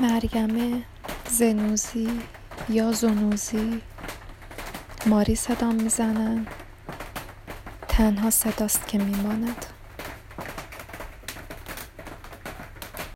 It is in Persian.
مریم زنوزی یا زنوزی؟ ماری صدام می‌زنن. تنها صداست که میماند.